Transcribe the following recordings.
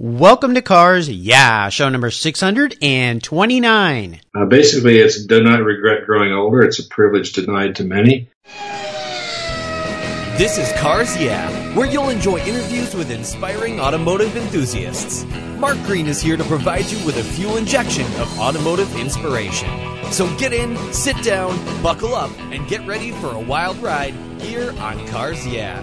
Welcome to Cars Yeah, show number 629. Uh, basically, it's do not regret growing older. It's a privilege denied to many. This is Cars Yeah, where you'll enjoy interviews with inspiring automotive enthusiasts. Mark Green is here to provide you with a fuel injection of automotive inspiration. So get in, sit down, buckle up, and get ready for a wild ride here on Cars Yeah.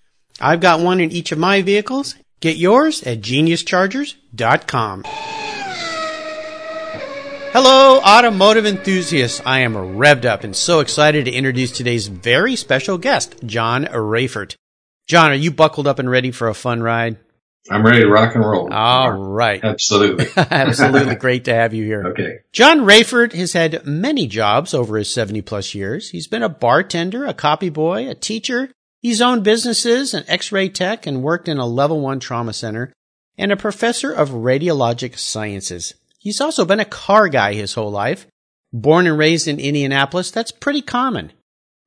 I've got one in each of my vehicles. Get yours at geniuschargers.com. Hello, automotive enthusiasts. I am revved up and so excited to introduce today's very special guest, John Raeford. John, are you buckled up and ready for a fun ride? I'm ready to rock and roll. All right. Absolutely. Absolutely great to have you here. Okay. John Rayford has had many jobs over his 70 plus years. He's been a bartender, a copy boy, a teacher, He's owned businesses, an x-ray tech, and worked in a level one trauma center, and a professor of radiologic sciences. He's also been a car guy his whole life. Born and raised in Indianapolis, that's pretty common.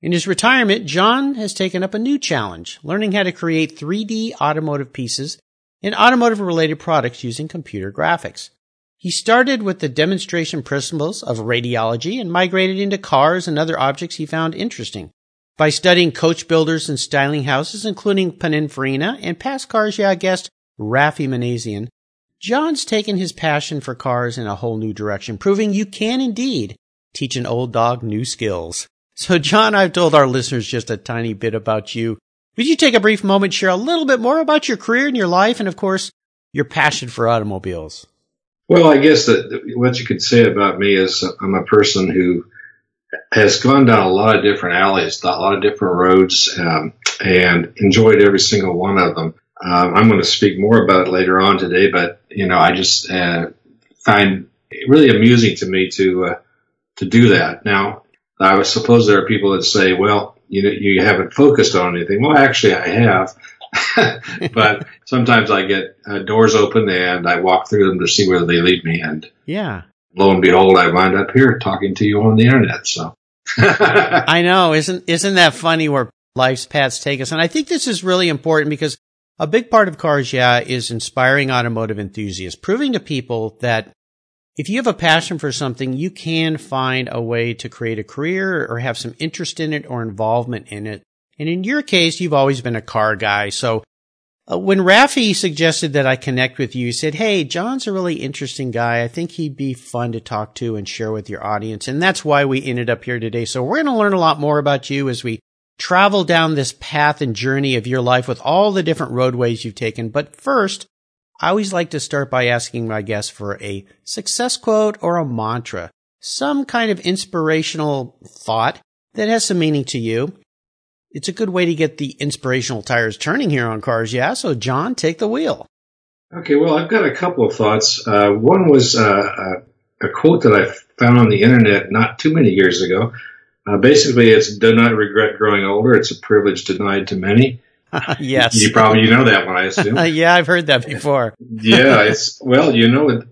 In his retirement, John has taken up a new challenge, learning how to create 3D automotive pieces and automotive related products using computer graphics. He started with the demonstration principles of radiology and migrated into cars and other objects he found interesting. By studying coach builders and styling houses, including Pininfarina and past Cars guest Rafi Minasian, John's taken his passion for cars in a whole new direction, proving you can indeed teach an old dog new skills. So, John, I've told our listeners just a tiny bit about you. Would you take a brief moment, share a little bit more about your career and your life, and of course, your passion for automobiles? Well, I guess that what you could say about me is I'm a person who has gone down a lot of different alleys, a lot of different roads, um, and enjoyed every single one of them. Um, I'm going to speak more about it later on today, but you know, I just uh, find it really amusing to me to uh, to do that. Now, I suppose there are people that say, "Well, you you haven't focused on anything." Well, actually, I have. but sometimes I get uh, doors open and I walk through them to see where they lead me. And yeah, lo and behold, I wind up here talking to you on the internet. So I know, isn't isn't that funny where life's paths take us? And I think this is really important because a big part of Cars Yeah is inspiring automotive enthusiasts, proving to people that if you have a passion for something, you can find a way to create a career or have some interest in it or involvement in it. And in your case, you've always been a car guy. So uh, when Rafi suggested that I connect with you, he said, Hey, John's a really interesting guy. I think he'd be fun to talk to and share with your audience. And that's why we ended up here today. So we're going to learn a lot more about you as we travel down this path and journey of your life with all the different roadways you've taken. But first, I always like to start by asking my guests for a success quote or a mantra, some kind of inspirational thought that has some meaning to you it's a good way to get the inspirational tires turning here on cars. Yeah. So, John, take the wheel. Okay. Well, I've got a couple of thoughts. Uh, one was uh, a quote that I found on the internet not too many years ago. Uh, basically, it's "Do not regret growing older. It's a privilege denied to many." yes, you probably you know that one, I assume. yeah, I've heard that before. yeah, it's well, you know,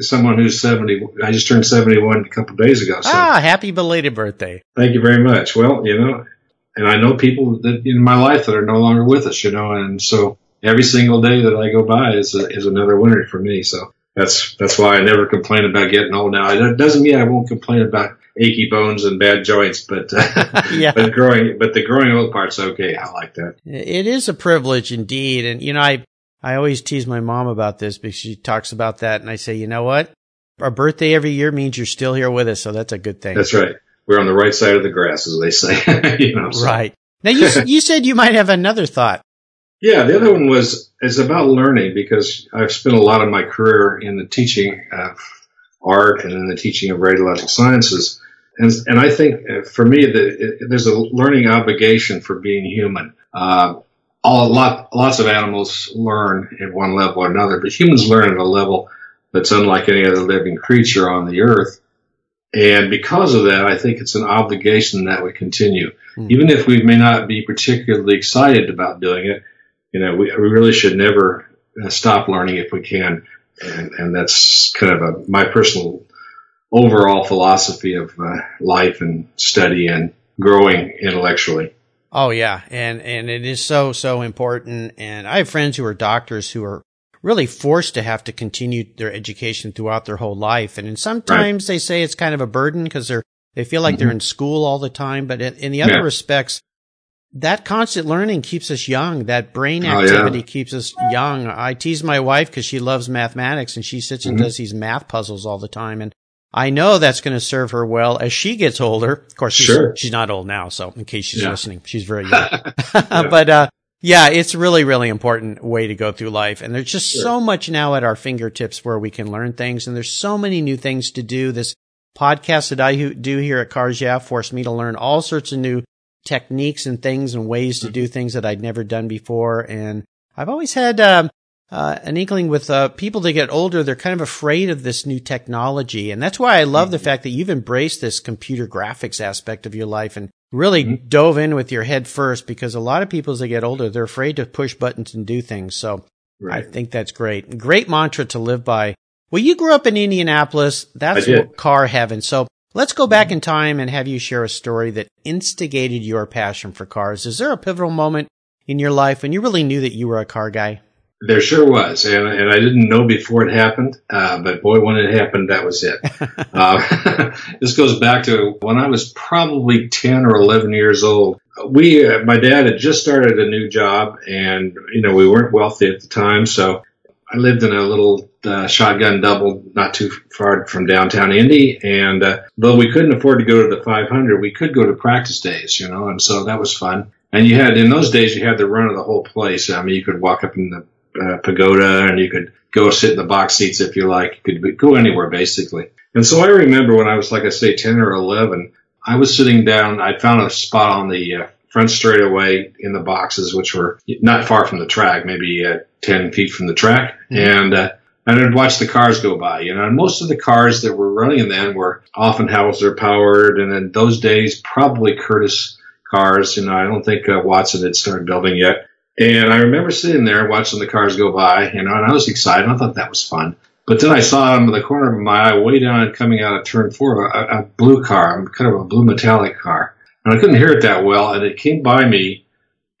someone who's seventy. I just turned seventy-one a couple of days ago. So. Ah, happy belated birthday! Thank you very much. Well, you know, and I know people that in my life that are no longer with us, you know, and so every single day that I go by is a, is another winter for me. So that's that's why I never complain about getting old. Now it doesn't mean I won't complain about achy bones and bad joints, but uh, yeah. but growing, but the growing old part's okay. I like that. It is a privilege indeed, and you know, I I always tease my mom about this because she talks about that, and I say, you know what, our birthday every year means you're still here with us, so that's a good thing. That's right. We're on the right side of the grass, as they say. you know, so. right. Now you you said you might have another thought. Yeah, the other one was is about learning because I've spent a lot of my career in the teaching of art and in the teaching of radiologic sciences, and and I think uh, for me the, it, there's a learning obligation for being human. Uh, all, lot, lots of animals learn at one level or another, but humans learn at a level that's unlike any other living creature on the earth. And because of that, I think it's an obligation that we continue. Mm. Even if we may not be particularly excited about doing it, you know, we, we really should never uh, stop learning if we can. And, and that's kind of a, my personal overall philosophy of uh, life and study and growing intellectually. Oh yeah, and and it is so so important. And I have friends who are doctors who are really forced to have to continue their education throughout their whole life. And sometimes right. they say it's kind of a burden because they're they feel like mm-hmm. they're in school all the time. But in, in the other yeah. respects, that constant learning keeps us young. That brain activity oh, yeah. keeps us young. I tease my wife because she loves mathematics and she sits and mm-hmm. does these math puzzles all the time. And I know that's going to serve her well as she gets older. Of course, she's, sure. she's not old now. So in case she's yeah. listening, she's very young. but, uh, yeah, it's really, really important way to go through life. And there's just sure. so much now at our fingertips where we can learn things. And there's so many new things to do. This podcast that I do here at Cars Yeah forced me to learn all sorts of new techniques and things and ways to mm-hmm. do things that I'd never done before. And I've always had, um, uh, an inkling with uh, people that get older, they're kind of afraid of this new technology. And that's why I love the mm-hmm. fact that you've embraced this computer graphics aspect of your life and really mm-hmm. dove in with your head first because a lot of people as they get older, they're afraid to push buttons and do things. So right. I think that's great. Great mantra to live by. Well, you grew up in Indianapolis. That's car heaven. So let's go back mm-hmm. in time and have you share a story that instigated your passion for cars. Is there a pivotal moment in your life when you really knew that you were a car guy? There sure was, and, and I didn't know before it happened, uh, but boy, when it happened, that was it. uh, this goes back to when I was probably 10 or 11 years old. We, uh, my dad had just started a new job, and you know we weren't wealthy at the time, so I lived in a little uh, shotgun double, not too far from downtown Indy. And uh, though we couldn't afford to go to the 500, we could go to practice days, you know, and so that was fun. And you had in those days, you had the run of the whole place. I mean, you could walk up in the uh, pagoda and you could go sit in the box seats if you like. You could go anywhere basically. And so I remember when I was, like I say, 10 or 11, I was sitting down, I found a spot on the uh, front straightaway in the boxes, which were not far from the track, maybe uh, 10 feet from the track. Mm-hmm. And, uh, and I'd watch the cars go by, you know, and most of the cars that were running then were often Offenhauser powered. And in those days, probably Kurtis cars. You know, I don't think uh, Watson had started building yet. And I remember sitting there watching the cars go by, you know, and I was excited. I thought that was fun. But then I saw in the corner of my eye, way down coming out of turn four, a, a blue car, kind of a blue metallic car. And I couldn't hear it that well. And it came by me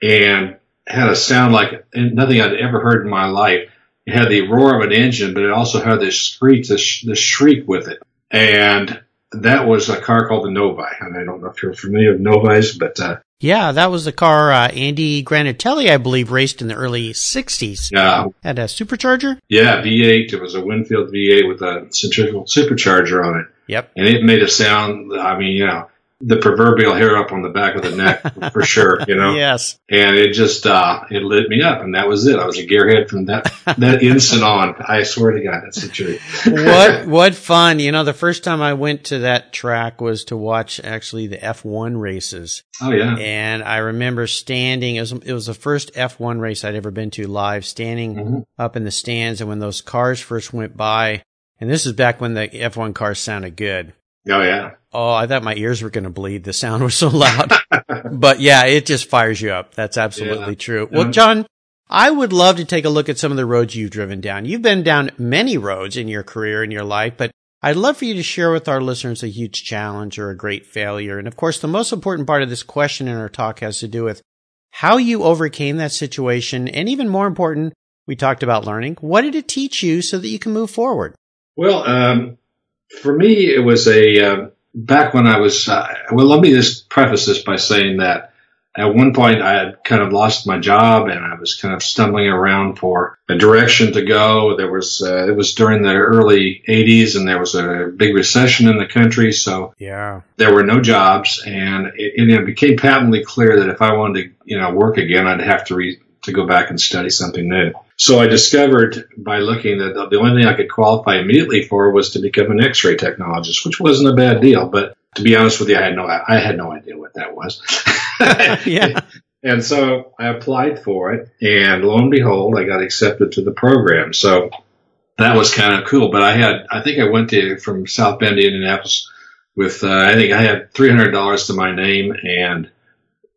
and had a sound like nothing I'd ever heard in my life. It had the roar of an engine, but it also had this screech, this, this shriek with it. And that was a car called the Novi. And I don't know if you're familiar with Novis, but uh, yeah, that was the car uh, Andy Granatelli, I believe, raced in the early 60s. Yeah. Had a supercharger? Yeah, V8. It was a Winfield V8 with a centrifugal supercharger on it. Yep. And it made a sound, I mean, you know, the proverbial hair up on the back of the neck for sure, you know? yes. And it just, uh, it lit me up and that was it. I was a gearhead from that, that instant on. I swear to God, that's the truth. what, what fun. You know, the first time I went to that track was to watch actually the F1 races. Oh yeah. And I remember standing, it was, it was the first F1 race I'd ever been to live, standing mm-hmm. up in the stands. And when those cars first went by, and this is back when the F1 cars sounded good. Oh yeah. Oh, I thought my ears were going to bleed. The sound was so loud. but yeah, it just fires you up. That's absolutely yeah. true. Well, John, I would love to take a look at some of the roads you've driven down. You've been down many roads in your career in your life, but I'd love for you to share with our listeners a huge challenge or a great failure. And of course, the most important part of this question in our talk has to do with how you overcame that situation. And even more important, we talked about learning. What did it teach you so that you can move forward? Well, um, for me, it was a uh, back when I was, uh, well, let me just preface this by saying that at one point I had kind of lost my job and I was kind of stumbling around for a direction to go. There was, uh, it was during the early 80s and there was a big recession in the country. So yeah, there were no jobs and it, it became patently clear that if I wanted to, you know, work again, I'd have to re- to go back and study something new. So I discovered by looking that the only thing I could qualify immediately for was to become an X-ray technologist, which wasn't a bad deal. But to be honest with you, I had no I had no idea what that was. yeah. And so I applied for it, and lo and behold, I got accepted to the program. So that was kind of cool. But I had, I think I went to from South Bend to Indianapolis with, uh, I think I had three hundred dollars to my name and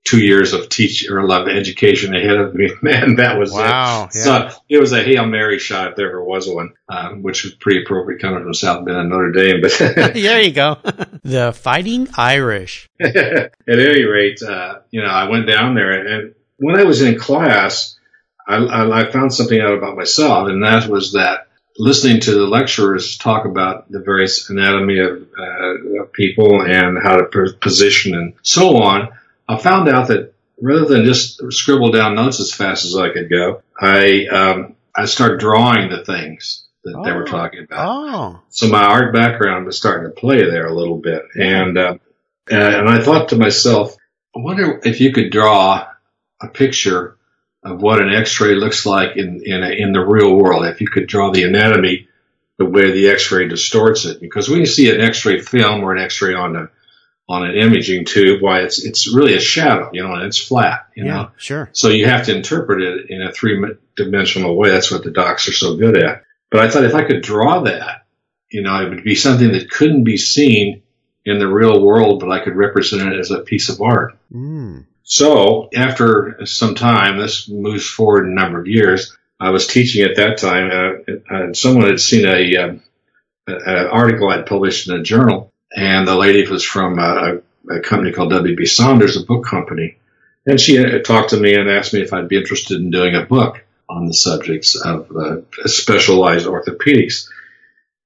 two years of teach or love education ahead of me. Man, that was wow. It. Yeah. So it was a hail mary shot if there ever was one, um, which was pretty appropriate coming from South Bend and Notre Dame. But there you go, the Fighting Irish. At any rate, uh, you know, I went down there, and when I was in class, I, I, I found something out about myself, and that was that listening to the lecturers talk about the various anatomy of, uh, of people and how to position and so on I found out that rather than just scribble down notes as fast as I could go, I um, I started drawing the things that oh. they were oh. talking about. Oh. So my art background was starting to play there a little bit, and uh, and I thought to myself, I wonder if you could draw a picture of what an X-ray looks like in in, a, in the real world. If you could draw the anatomy the way the X-ray distorts it, because when you see an X-ray film or an X-ray on a on an imaging tube, why it's it's really a shadow, you know, and it's flat, you yeah, know. Sure. So you have to interpret it in a three dimensional way. That's what the docs are so good at. But I thought if I could draw that, you know, it would be something that couldn't be seen in the real world, but I could represent it as a piece of art. Mm. So after some time, this moves forward a number of years. I was teaching at that time, uh, and someone had seen a, um, an article I'd published in a journal and the lady was from a, a company called WB Saunders, a book company. And she uh, talked to me and asked me if I'd be interested in doing a book on the subjects of uh, specialized orthopedics.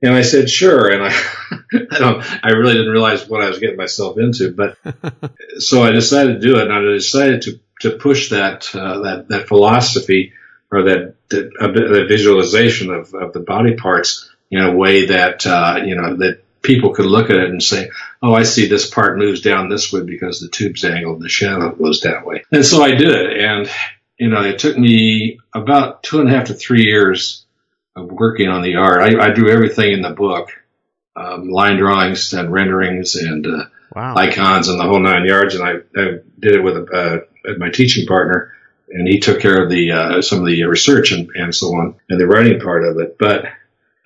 And I said, sure. And I, I don't, I really didn't realize what I was getting myself into, but so I decided to do it and I decided to, to push that, uh, that, that philosophy or that, that, that visualization of, of the body parts in a way that, uh, you know, that people could look at it and say, "Oh, I see this part moves down this way because the tube's angled, and the shadow goes that way." And so I did it, and you know, it took me about two and a half to three years of working on the art. I, I drew everything in the book, um, line drawings and renderings and uh, wow. icons and the whole nine yards. And I, I did it with a, uh, my teaching partner, and he took care of the uh, some of the research and, and so on and the writing part of it, but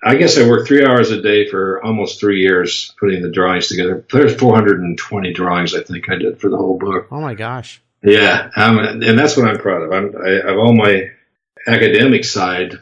I guess I worked three hours a day for almost three years putting the drawings together. There's 420 drawings I think I did for the whole book. Oh my gosh! Yeah, um, and that's what I'm proud of. I'm, I, of all my academic side,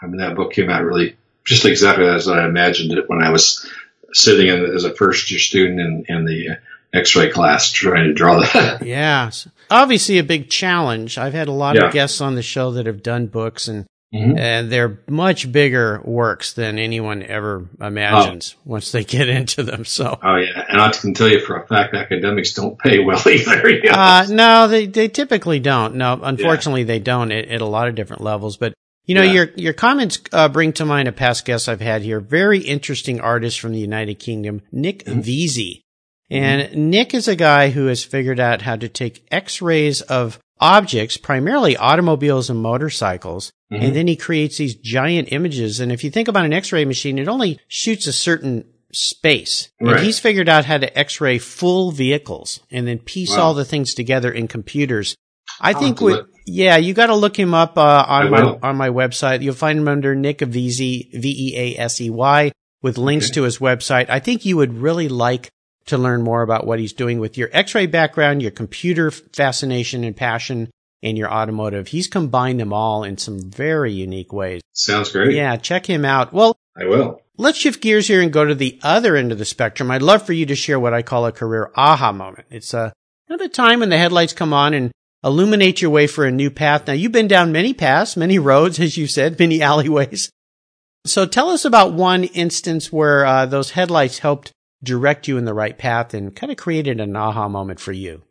I mean that book came out really just exactly as I imagined it when I was sitting in, as a first year student in, in the X-ray class trying to draw that. yeah, obviously a big challenge. I've had a lot yeah. of guests on the show that have done books and Mm-hmm. And they're much bigger works than anyone ever imagines oh. once they get into them. So, oh yeah, and I can tell you for a fact, academics don't pay well either. You know? uh, no, they they typically don't. No, unfortunately, yeah. they don't at, at, a lot of different levels. But you know, yeah. your your comments uh, bring to mind a past guest I've had here, very interesting artist from the United Kingdom, Nick mm-hmm. Veasey. And mm-hmm. Nick is a guy who has figured out how to take X-rays of objects, primarily automobiles and motorcycles. Mm-hmm. And then he creates these giant images. And if you think about an x-ray machine, it only shoots a certain space. Right. And he's figured out how to x-ray full vehicles and then piece wow. all the things together in computers. I I'll think yeah, you got to look him up uh, on my on my website. You'll find him under Nick Veasey, V E A S E Y, with links okay. to his website. I think you would really like to learn more about what he's doing with your x-ray background, your computer fascination and passion, and your automotive. He's combined them all in some very unique ways. Sounds great. Yeah, check him out. Well, I will. Let's shift gears here and go to the other end of the spectrum. I'd love for you to share what I call a career aha moment. It's a, another time when the headlights come on and illuminate your way for a new path. Now, you've been down many paths, many roads, as you said, many alleyways. So tell us about one instance where uh, those headlights helped direct you in the right path and kind of created an aha moment for you?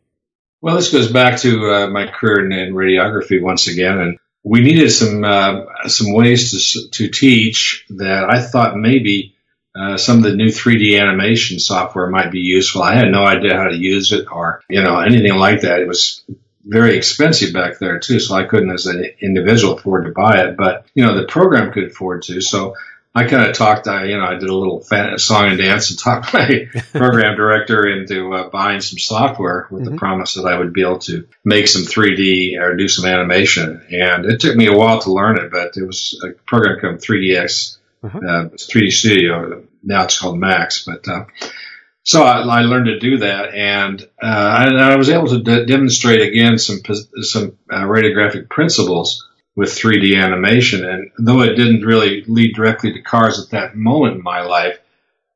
Well, this goes back to uh, my career in, in, radiography once again, and we needed some uh, some ways to to teach that I thought maybe uh, some of the new 3D animation software might be useful. I had no idea how to use it or you know anything like that. It was very expensive back there too, so I couldn't as an individual afford to buy it. But you know the program could afford to, so I kind of talked, I, you know, I did a little fan, song and dance and talked my program director into uh, buying some software with mm-hmm. the promise that I would be able to make some 3D or do some animation. And it took me a while to learn it, but it was a program called 3DX, uh-huh. uh, 3D Studio. Now it's called Max, but, uh, so I, I, learned to do that, and, uh, I, I was able to de- demonstrate again some some uh, radiographic principles with 3D animation. And though it didn't really lead directly to cars at that moment in my life,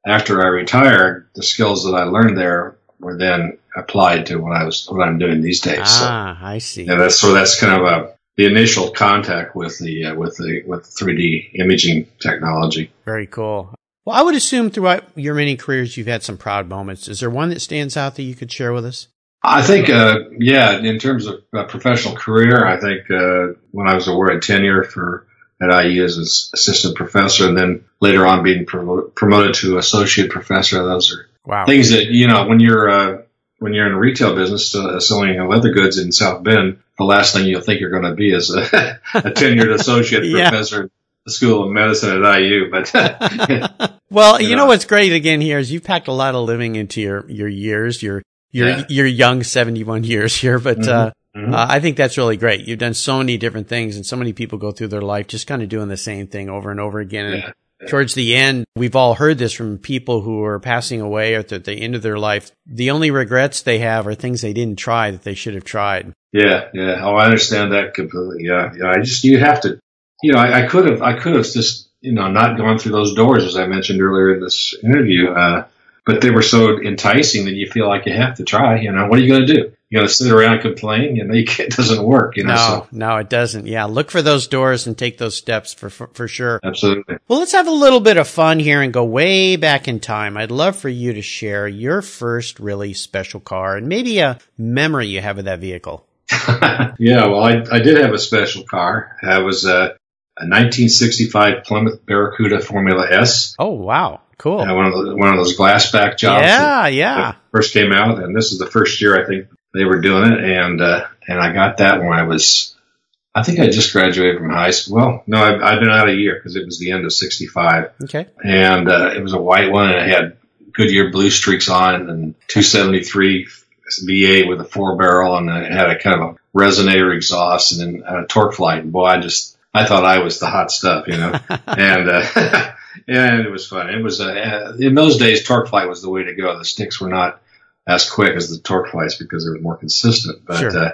after I retired, the skills that I learned there were then applied to what I was what I'm doing these days. Ah, so, I see. Yeah, that's so that's kind of a the initial contact with the uh, with the with 3D imaging technology. Very cool. Well, I would assume throughout your many careers you've had some proud moments. Is there one that stands out that you could share with us? I think, uh, yeah, in terms of uh, professional career, I think uh, when I was awarded tenure for at IU as an assistant professor, and then later on being pro- promoted to associate professor, those are wow. things that you know when you're uh, when you're in a retail business uh, selling leather goods in South Bend, the last thing you'll think you're going to be is a, a tenured associate yeah. professor the School of Medicine at IU. But well, you, know, know, what's great again here is you've packed a lot of living into your your years. You're your yeah. your young 71 years here, but mm-hmm. Uh, mm-hmm. Uh, I think that's really great. You've done so many different things, and so many people go through their life just kind of doing the same thing over and over again. And yeah. towards the end, we've all heard this from people who are passing away or at the end of their life. The only regrets they have are things they didn't try that they should have tried. Yeah, yeah. Oh, I understand that completely. Yeah, yeah. I just you have to, you know, I, I could have, I could have just, you know, not gone through those doors as I mentioned earlier in this interview. Uh, but they were so enticing that you feel like you have to try. You know, what are you going to do? You got to sit around and complain. You know, it doesn't work. You know, no, so. no, it doesn't. Yeah, look for those doors and take those steps for, for for sure. Absolutely. Well, let's have a little bit of fun here and go way back in time. I'd love for you to share your first really special car and maybe a memory you have of that vehicle. yeah, well, I I did have a special car. I was a, a 1965 Plymouth Barracuda Formula S. Oh wow! Cool. Uh, one of those, one of those glass back jobs. Yeah, yeah. First came out, and this is the first year I think they were doing it, and uh, and I got that when I was, I think I just graduated from high school. Well, no, I've, I've been out a year because it was the end of '65. Okay. And uh, it was a white one, and it had Goodyear blue streaks on it, and 273 V8 with a four barrel, and it had a kind of a resonator exhaust, and then a TorqueFlite. And boy, I just I thought I was the hot stuff, you know. and uh, yeah, it was fun. It was uh, in those days, torque TorqueFlite was the way to go. The sticks were not as quick as the torque TorqueFlites because they were more consistent. But sure. uh,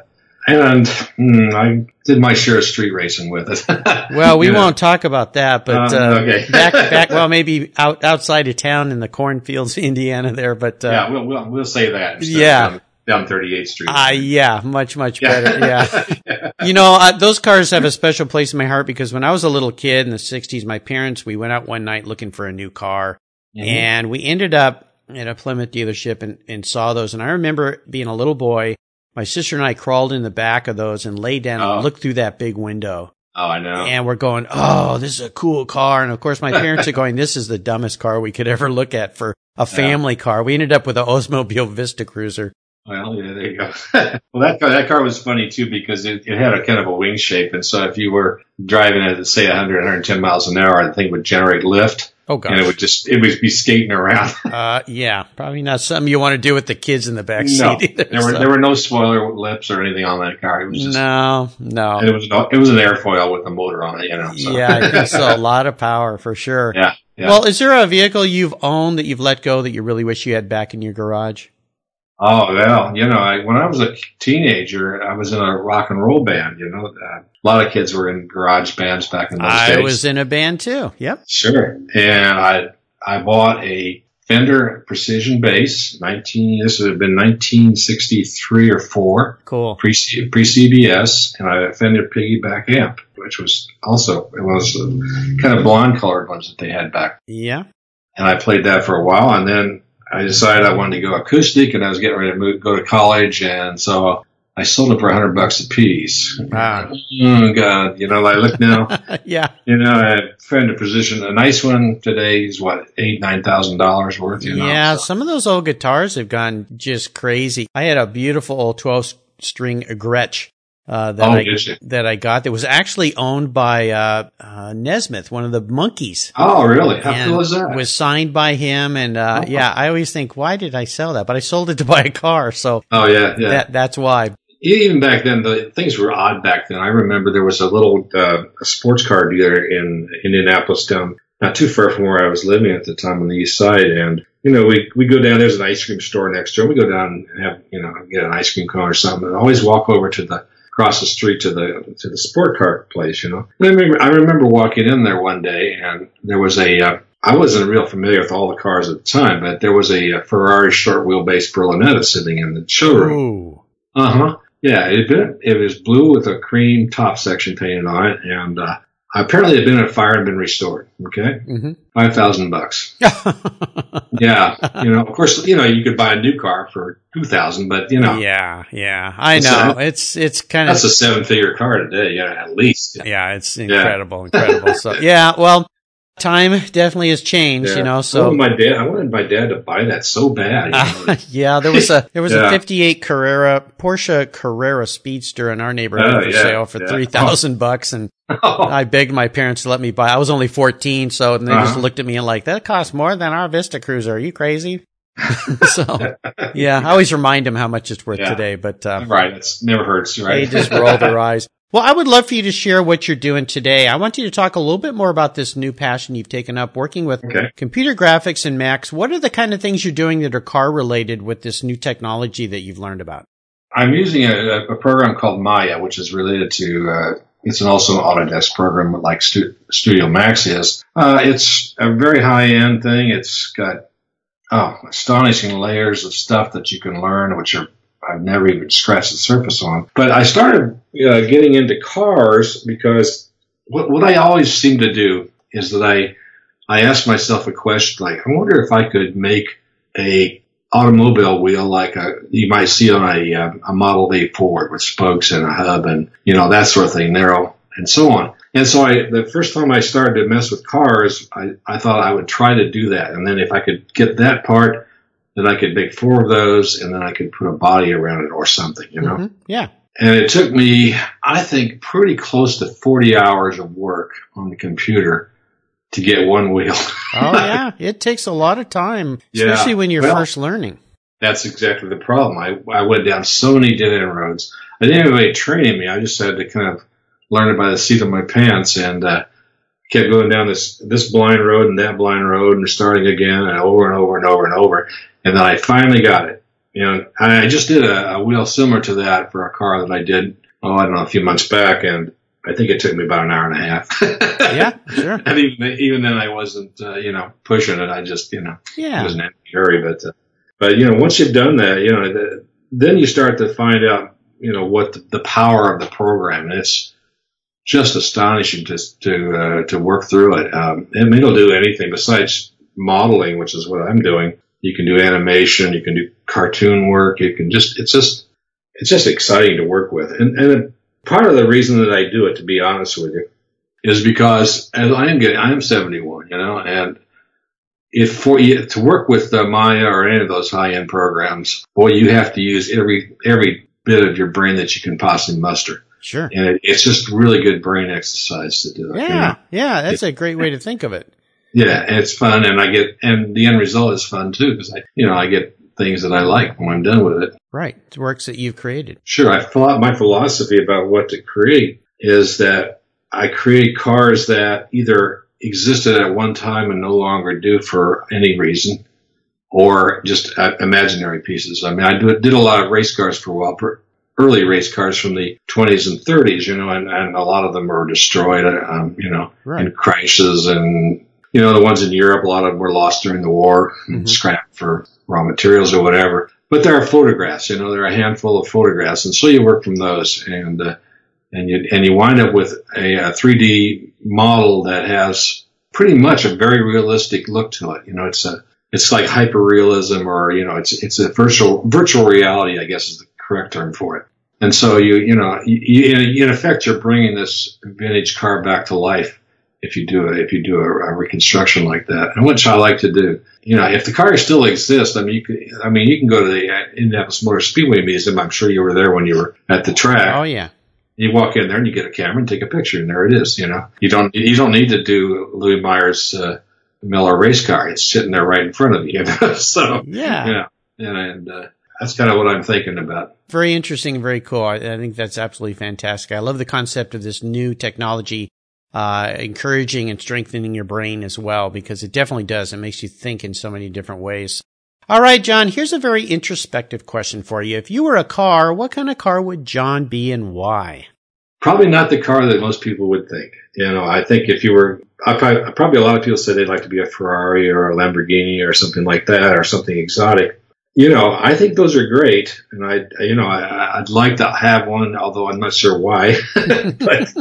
and mm, I did my share of street racing with it. well, we won't talk about that, but uh, uh, okay. back back well maybe out outside of town in the cornfields, Indiana, there. But uh, yeah, we'll, we'll we'll say that. Yeah, down 38th Street. Ah, uh, yeah, much, much better. Yeah. yeah. You know, uh, those cars have a special place in my heart because when I was a little kid in the 60s, my parents, we went out one night looking for a new car mm-hmm. and we ended up at a Plymouth dealership and, and saw those. And I remember being a little boy, my sister and I crawled in the back of those and laid down oh. and looked through that big window. Oh, I know. And we're going, oh, this is a cool car. And of course, my parents are going, this is the dumbest car we could ever look at for a family yeah. car. We ended up with an Oldsmobile Vista Cruiser. Well, yeah, there you go. well, that car, that car was funny too because it, it had a kind of a wing shape, and so if you were driving at say 100, 110 miles an hour, the thing would generate lift. Oh gosh. And it would just it would be skating around. uh, yeah, probably not something you want to do with the kids in the back seat. No, either, there were so. there were no spoiler lips or anything on that car. It was just, no, no. It was it was an airfoil with a motor on it. You know. So. Yeah, I think so. A lot of power for sure. Yeah, yeah. Well, is there a vehicle you've owned that you've let go that you really wish you had back in your garage? Oh well, you know, I, when I was a teenager, I was in a rock and roll band. You know, uh, a lot of kids were in garage bands back in those I days. I was in a band too. Yep. Sure, and I I bought a Fender Precision bass. Nineteen. This would have been 1963 or four. Cool. Pre pre CBS, and I a Fender piggyback amp, which was also it was kind of blonde colored ones that they had back. Yeah. And I played that for a while, and then I decided I wanted to go acoustic, and I was getting ready to move, go to college, and so I sold it for a hundred bucks a piece. Wow. Oh God! You know, I look now. yeah. You know, I found a position. A nice one today is what eight, nine thousand dollars worth. You know, yeah, so. some of those old guitars have gone just crazy. I had a beautiful old 12 string Gretsch uh, that Oh, I that I got that was actually owned by uh, uh, Nesmith, one of the Monkees. Oh, really? How cool is that? Was signed by him, and uh, Oh. yeah, I always think, why did I sell that? But I sold it to buy a car, so oh, yeah, yeah. that that's why. Even back then, the things were odd back then. I remember there was a little uh, a sports car dealer in Indianapolis, down not too far from where I was living at the time on the east side, and you know, we we go down. There's an ice cream store next door. We go down and have you know get an ice cream cone or something, and always walk over to the across the street to the to the sport car place. You know, I remember I remember walking in there one day, and there was a uh, I wasn't real familiar with all the cars at the time, but there was a, uh Ferrari short wheelbase Berlinetta sitting in the showroom. Uh huh. Yeah, it had been it was blue with a cream top section painted on it, and uh, apparently it had been in a fire and been restored. Okay, hmm five thousand bucks. Yeah, you know, of course, you know, you could buy a new car for two thousand, but you know, yeah, yeah, I It's know. a- It's it's kind of that's a seven figure car today. Yeah, at least. yeah, it's incredible, incredible. So yeah, well, time definitely has changed, Yeah. you know. So wanted my dad, I wanted my dad to buy that so bad. you know. Uh, yeah, there was a there was a '58 Carrera Porsche Carrera Speedster in our neighborhood Oh, for yeah, sale for yeah. three thousand bucks, and Oh, I begged my parents to let me buy. I was only 14, so and they just Uh-huh. looked at me and like that costs more than our Vista Cruiser. Are you crazy? so yeah, I always remind them how much it's worth Yeah. today, but uh, right. It's never hurts, Right, they just roll their eyes. Well, I would love for you to share what you're doing today. I want you to talk a little bit more about this new passion you've taken up working with Okay. computer graphics and Max. What are the kind of things you're doing that are car related with this new technology that you've learned about? I'm using a, a program called Maya, which is related to. Uh, it's an also an Autodesk program like Stu- Studio Max is. Uh, it's a very high end thing. It's got oh astonishing layers of stuff that you can learn, which are I've never even scratched the surface on. But I started uh, getting into cars because what, what I always seem to do is that I I ask myself a question like, I wonder if I could make a automobile wheel like a you might see on a uh, a Model A Ford with spokes and a hub and you know that sort of thing, narrow and so on. And so I the first time I started to mess with cars, I, I thought I would try to do that, and then if I could get that part, then I could make four of those, and then I could put a body around it or something, you know. Mhm. Yeah. And it took me, I think, pretty close to 40 hours of work on the computer to get one wheel. Oh yeah. It takes a lot of time, Yeah. especially when you're Well- first learning. That's exactly the problem. I, I went down so many dead end roads. I didn't have anybody training me. I just had to kind of learn it by the seat of my pants and, uh, kept going down this, this blind road and that blind road and starting again and over and over and over and over. And then I finally got it. You know, I just did a, a wheel similar to that for a car that I did, oh, I don't know, a few months back. And I think it took me about an hour and a half. Yeah, sure. and even, even then I wasn't, uh, you know, pushing it. I just, you know, Yeah. was in a hurry, but uh, but you know, once you've done that, you know, the, then you start to find out, you know, what the, the power of the program. And it's just astonishing to to uh, to work through it. Um, and it'll do anything besides modeling, which is what I'm doing. You can do animation, you can do cartoon work, you can just it's just it's just exciting to work with. And and part of the reason that I do it, to be honest with you, is because as I am getting, I am 71, you know, and if for you to work with uh, Maya or any of those high end programs, boy, you have to use every every bit of your brain that you can possibly muster, Sure. and it, it's just really good brain exercise to do it. you Yeah. know? Yeah. That's a great way to think of it. Yeah, and it's fun, and I get and the end result is fun too because I, you know, I get things that I like when I'm done with it. Right. It's works that you've created. Sure, I thought my philosophy about what to create is that I create cars that either existed at one time and no longer do for any reason, or just uh, imaginary pieces. I mean, I do, did a lot of race cars for a while, per- early race cars from the 20s and 30s, you know, and, and a lot of them were destroyed, um, you know, Right. in crashes and, you know, the ones in Europe, a lot of them were lost during the war and Mhm. scrapped for raw materials or whatever. But there are photographs, you know, there are a handful of photographs, and so you work from those, and uh, and you and you wind up with a, a 3D model that has pretty much a very realistic look to it. You know, it's a it's like hyperrealism or, you know, it's, it's a virtual, virtual reality, I guess is the correct term for it. And so you, you know, you, in effect, you're bringing this vintage car back to life if you do it, if you do a, a, reconstruction like that, and which I like to do. You know, if the car still exists, I mean, you could, I mean, you can go to the Indianapolis Motor Speedway Museum. I'm sure you were there when you were at the track. Oh yeah. You walk in there and you get a camera and take a picture, and there it is. You know, you don't you don't need to do Louis Meyer's uh, Miller race car. It's sitting there right in front of you. You know? so yeah, yeah, and uh, that's kind of what I'm thinking about. Very interesting, very cool. I, I think that's absolutely fantastic. I love the concept of this new technology uh, encouraging and strengthening your brain as well, because it definitely does. It makes you think in so many different ways. All right, John, here's a very introspective question for you. If you were a car, what kind of car would John be and why? Probably not the car that most people would think. You know, I think if you were, I probably, probably a lot of people say they'd like to be a Ferrari or a Lamborghini or something like that or something exotic you know, I think those are great, and I, you know, I, would like to have one, although I'm not sure why. but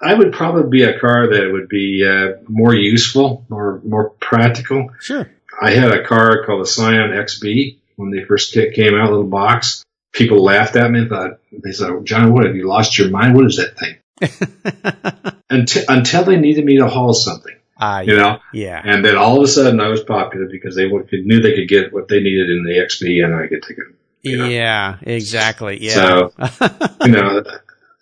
I would probably be a car that would be uh, more useful, more more practical. Sure. I had a car called the Scion XB when they first came out, little box. People laughed at me and thought, they said, John, what have you lost your mind? What is that thing? until, until they needed me to haul something. Uh, you know, yeah. And then all of a sudden, I was popular because they knew they could get what they needed in the XB, and I could take it. You know? Yeah, exactly. Yeah. So, you know,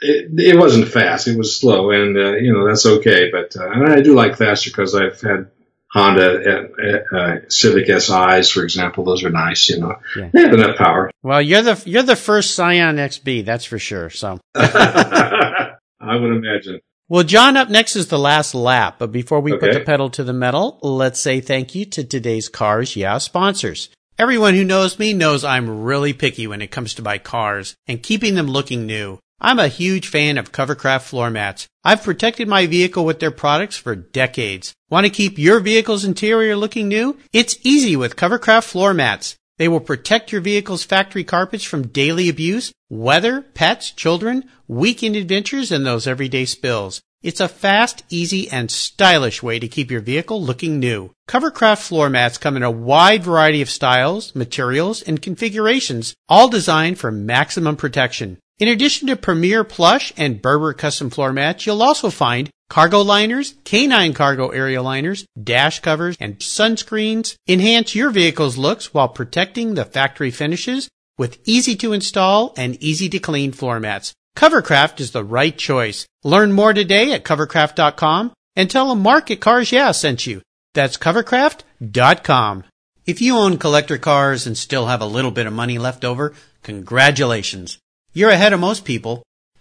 it, it wasn't fast; it was slow, and uh, you know that's okay. But uh, and I do like faster because I've had Honda uh, uh, Civic SIs, for example. Those are nice. You know, yeah. they have enough power. Well, you're the you're the first Scion XB, that's for sure. So. I would imagine. Well, John, up next is the last lap. But before we okay. put the pedal to the metal, let's say thank you to today's Cars Yeah sponsors. Everyone who knows me knows I'm really picky when it comes to my cars and keeping them looking new. I'm a huge fan of Covercraft floor mats. I've protected my vehicle with their products for decades. Want to keep your vehicle's interior looking new? It's easy with Covercraft floor mats. They will protect your vehicle's factory carpets from daily abuse, weather, pets, children, weekend adventures, and those everyday spills. It's a fast, easy, and stylish way to keep your vehicle looking new. Covercraft floor mats come in a wide variety of styles, materials, and configurations, all designed for maximum protection. In addition to Premier Plush and Berber custom floor mats, you'll also find Cargo liners, canine cargo area liners, dash covers, and sunscreens enhance your vehicle's looks while protecting the factory finishes with easy to install and easy to clean floor mats. Covercraft is the right choice. Learn more today at covercraft.com and tell them Market Cars Yeah sent you. That's covercraft.com. If you own collector cars and still have a little bit of money left over, congratulations. You're ahead of most people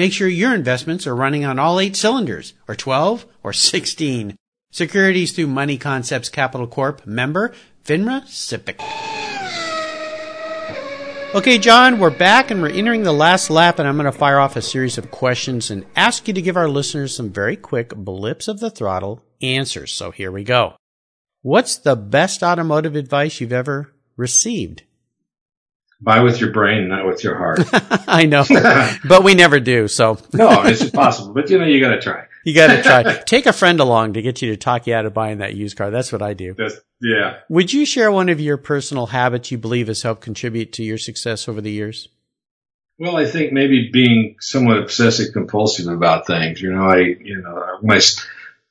Make sure your investments are running on all eight cylinders, or 12, or 16. Securities through Money Concepts Capital Corp. Member, FINRA SIPC. Okay, John, we're back and we're entering the last lap, and I'm going to fire off a series of questions and ask you to give our listeners some very quick blips of the throttle answers. So here we go. What's the best automotive advice you've ever received? Buy with your brain, not with your heart. I know, but we never do. So no, it's impossible. But you know, you got to try. You got to try. Take a friend along to get you to talk you out of buying that used car. That's what I do. That's, yeah. Would you share one of your personal habits you believe has helped contribute to your success over the years? Well, I think maybe being somewhat obsessive compulsive about things. You know, I, you know, my,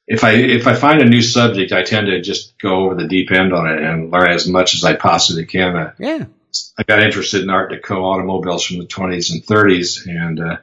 if I if I find a new subject, I tend to just go over the deep end on it and learn as much as I possibly can. Yeah. I got interested in Art Deco automobiles from the 20s and 30s, and uh,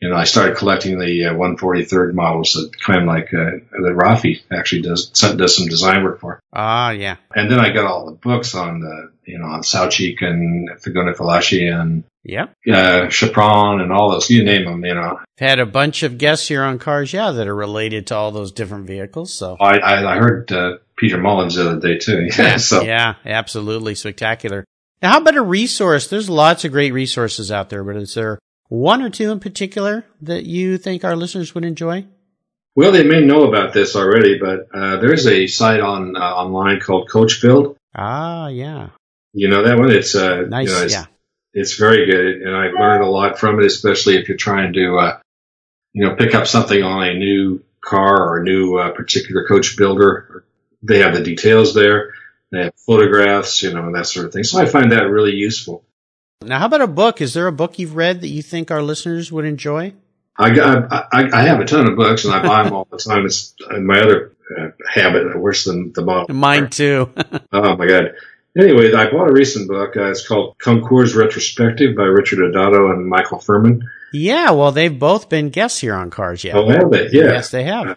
you know I started collecting the uh, 143rd models that kind of like uh, that Rafi actually does does some design work for. Ah, yeah. And then I got all the books on the you know on Saoutchik and Figoni Falaschi and yeah, uh, Chapron and all those. You name them, you know. Had a bunch of guests here on Cars, yeah, that are related to all those different vehicles. So I I, I heard uh, Peter Mullins the other day too. Yeah, so yeah, absolutely spectacular. Now, how about a resource? There's lots of great resources out there, but is there one or two in particular that you think our listeners would enjoy? Well, they may know about this already, but uh, there's a site on uh, online called Coach Build. Ah, yeah. You know that one? It's uh, nice. You know, it's, yeah, it's very good, and I've learned a lot from it, especially if you're trying to, uh, you know, pick up something on a new car or a new uh, particular coach builder. They have the details there. They have photographs, you know, and that sort of thing. So I find that really useful. Now, how about a book? Is there a book you've read that you think our listeners would enjoy? I, got, I, I have a ton of books and I buy them all the time. It's my other uh, habit, worse than the bottle. Mine too. oh my God. Anyway, I bought a recent book. Uh, it's called Concours Retrospective by Richard Adatto and Michael Furman. Yeah, well, they've both been guests here on Cars Yeah. Oh, have they? Yeah. Yes, they have.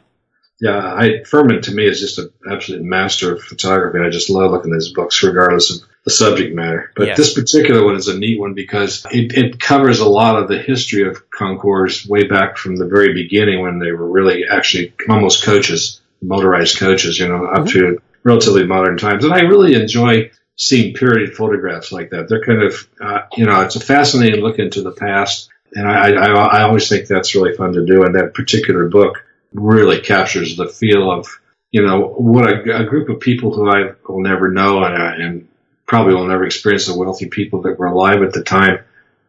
Yeah, I, Furman to me is just an absolute master of photography. I just love looking at his books, regardless of the subject matter. But this particular one is a neat one because it, it covers a lot of the history of Concours way back from the very beginning when they were really actually almost coaches, motorized coaches, you know, up to relatively modern times. And I really enjoy seeing period photographs like that. They're kind of, uh, you know, it's a fascinating look into the past. And I, I, I always think that's really fun to do. And that particular book really captures the feel of, you know, what a, a group of people who I will never know and, uh, and probably will never experience the wealthy people that were alive at the time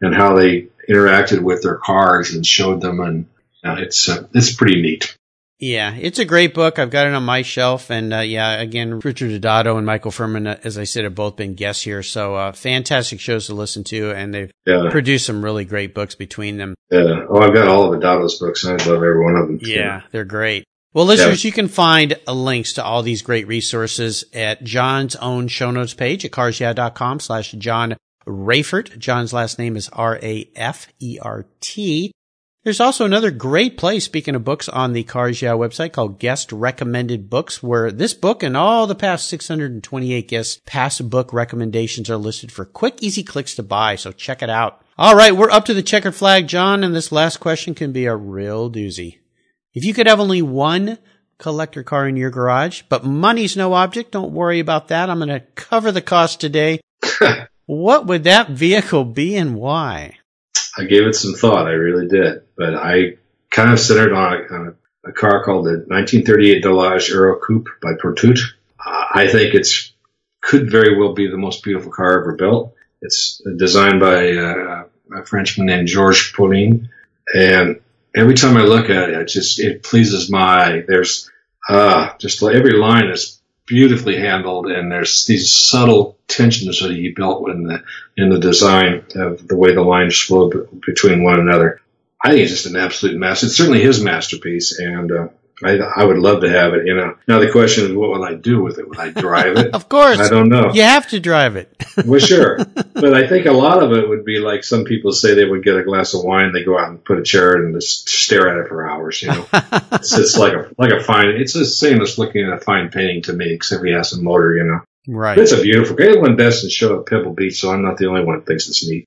and how they interacted with their cars and showed them. And uh, it's, uh, it's pretty neat. Yeah, it's a great book. I've got it on my shelf. And uh, yeah, again, Richard Adatto and Michael Furman, uh, as I said, have both been guests here. So uh, fantastic shows to listen to. And they've Yeah. produced some really great books between them. Yeah. Oh, I've got all of Adatto's books I love every one of them. Yeah, they're great. Well, listeners, you can find uh, links to all these great resources at John's own show notes page at carsyeah.com slash John Rafert. John's last name is R-A-F-E-R-T. There's also another great place, speaking of books, on the Cars Yeah website called Guest Recommended Books, where this book and all the past 628 guests' past book recommendations are listed for quick, easy clicks to buy. So check it out. All right, we're up to the checkered flag, John, and this last question can be a real doozy. If you could have only one collector car in your garage, but money's no object, don't worry about that. I'm going to cover the cost today. what would that vehicle be and why? I gave it some thought. I really did, but I kind of centered on a, on a car called the 1938 Delage Aero Coupe by Pourtout. Uh, I think it's could very well be the most beautiful car ever built. It's designed by uh, a Frenchman named Georges Paulin, and every time I look at it, it just it pleases my eye. There's uh, just like every line is beautifully handled, and there's these subtle tensions that he built in the in the design of the way the lines flow between one another. I think it's just an absolute mess. It's certainly his masterpiece, and uh, I, I would love to have it. You know, now the question is, what will I do with it? Would I drive it? Of course. I don't know. You have to drive it. Well, sure, but I think a lot of it would be like some people say they would get a glass of wine, they go out and put a chair and just stare at it for hours. You know, it's, it's like a like a fine. It's the same as looking at a fine painting to me, except he has a motor. You know, right. it's a beautiful. Best in show at Pebble Beach, so I'm not the only one that thinks it's neat.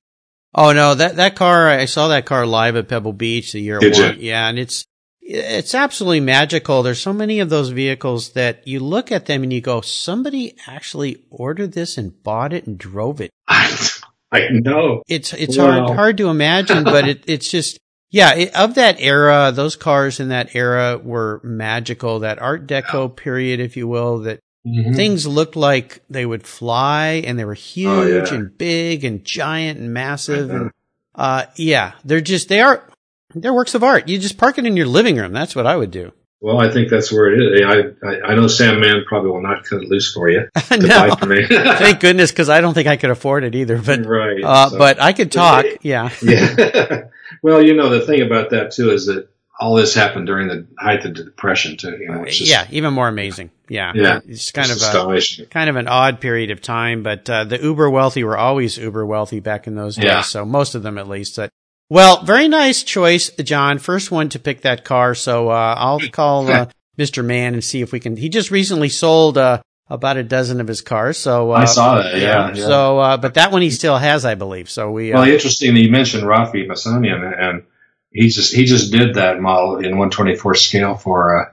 Oh no, that that car I saw that car live at Pebble Beach the year Did you? Yeah, and it's it's absolutely magical. There's so many of those vehicles that you look at them and you go, somebody actually ordered this and bought it and drove it. I, know. It's it's Wow. hard hard to imagine, but it, it's just yeah. It, of that era, those cars in that era were magical. That Art Deco period, if you will, that Mhm. things looked like they would fly and they were huge Oh, yeah. and big and giant and massive and uh yeah they're just they are they're works of art you just park it in your living room that's what i would do Well, I think that's where it is. I, I, I know Sam Mann probably will not cut it loose for you. no for me. thank goodness because i don't think i could afford it either but right. uh so- but i could talk yeah yeah. well, you know, the thing about that too is that all this happened during the height of the depression too. You know, it's just, yeah even more amazing yeah Yeah. it's kind just of a kind of an odd period of time, but uh, the uber wealthy were always uber wealthy back in those days. Yeah. So most of them, at least. Well, very nice choice, John. First one to pick that car. So uh, I'll call uh, Mr. Mann and see if we can. He just recently sold uh, about a dozen of his cars. So uh, I saw that, yeah, yeah. So, uh, but that one he still has, I believe. So we. Uh, Well, interesting. that You mentioned Rafi Minasian, and he just he just did that model in 124 scale for uh,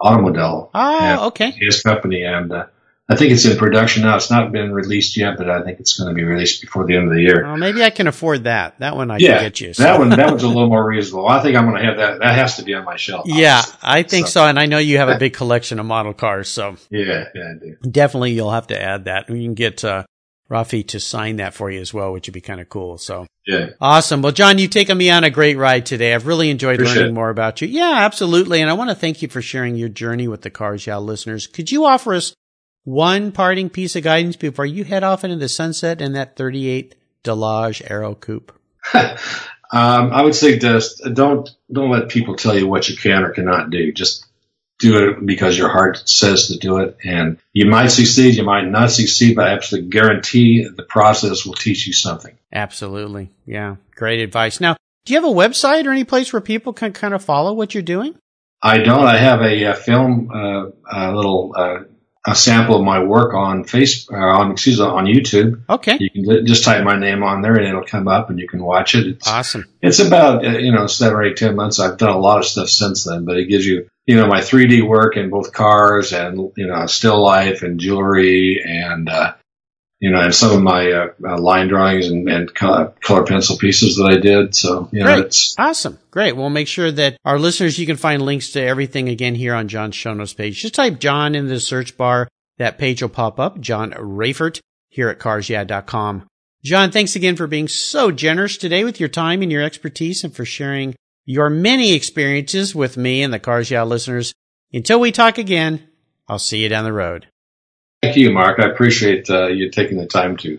Automodello. oh, okay. His company, and uh, I think it's in production now. It's not been released yet, but I think it's going to be released before the end of the year. Well, maybe I can afford that. That one I yeah, can get you. so. that one that one's a little more reasonable. I think I'm going to have that. That has to be on my shelf. Yeah, obviously. I think so. And I know you have a big collection of model cars, so Yeah, yeah, I do. definitely you'll have to add that. We can get uh, Rafi to sign that for you as well, which would be kind of cool. So Yeah. awesome. Well, John, you've taken me on a great ride today. I've really enjoyed Appreciate learning it. more about you. Yeah, absolutely. And I want to thank you for sharing your journey with the Cars Yeah listeners. Could you offer us one parting piece of guidance before you head off into the sunset in that 38 Delage Aero Coupe? Um, I would say just don't don't let people tell you what you can or cannot do. Just do it because your heart says to do it, and you might succeed, you might not succeed, but I absolutely guarantee the process will teach you something. Absolutely. Yeah. Great advice. Now, do you have a website or any place where people can kind of follow what you're doing? I don't. I have a, uh film, uh, a little uh, a sample of my work on face uh, on excuse me on YouTube. Okay. You can just type my name on there, and it'll come up, and you can watch it. It's Awesome. It's about, uh, you know, seven or eight, ten months. I've done a lot of stuff since then, but it gives you, you know, my 3D work in both cars and, you know, still life and jewelry and, uh, you know, and some of my uh, uh, line drawings and, and color, pencil pieces that I did. So, you know, Great. it's, Awesome. Great. We'll make sure that our listeners, you can find links to everything again here on John's show notes page. Just type John in the search bar. That page will pop up. John Rafert here at carsyeah.com. John, thanks again for being so generous today with your time and your expertise and for sharing your many experiences with me and the Cars Yeah listeners. Until we talk again, I'll see you down the road. Thank you, Mark. I appreciate uh, you taking the time to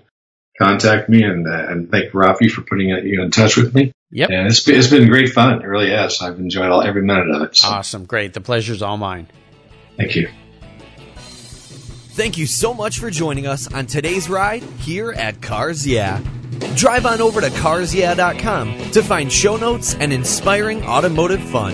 contact me and, uh, and thank Rafi for putting uh, you in touch with me. Yep. And it's been, it's been great fun. It really has. I've enjoyed all, every minute of it. So Awesome. Great. The pleasure's all mine. thank you. Thank you so much for joining us on today's ride here at Cars Yeah. Drive on over to carsyeah.com to find show notes and inspiring automotive fun.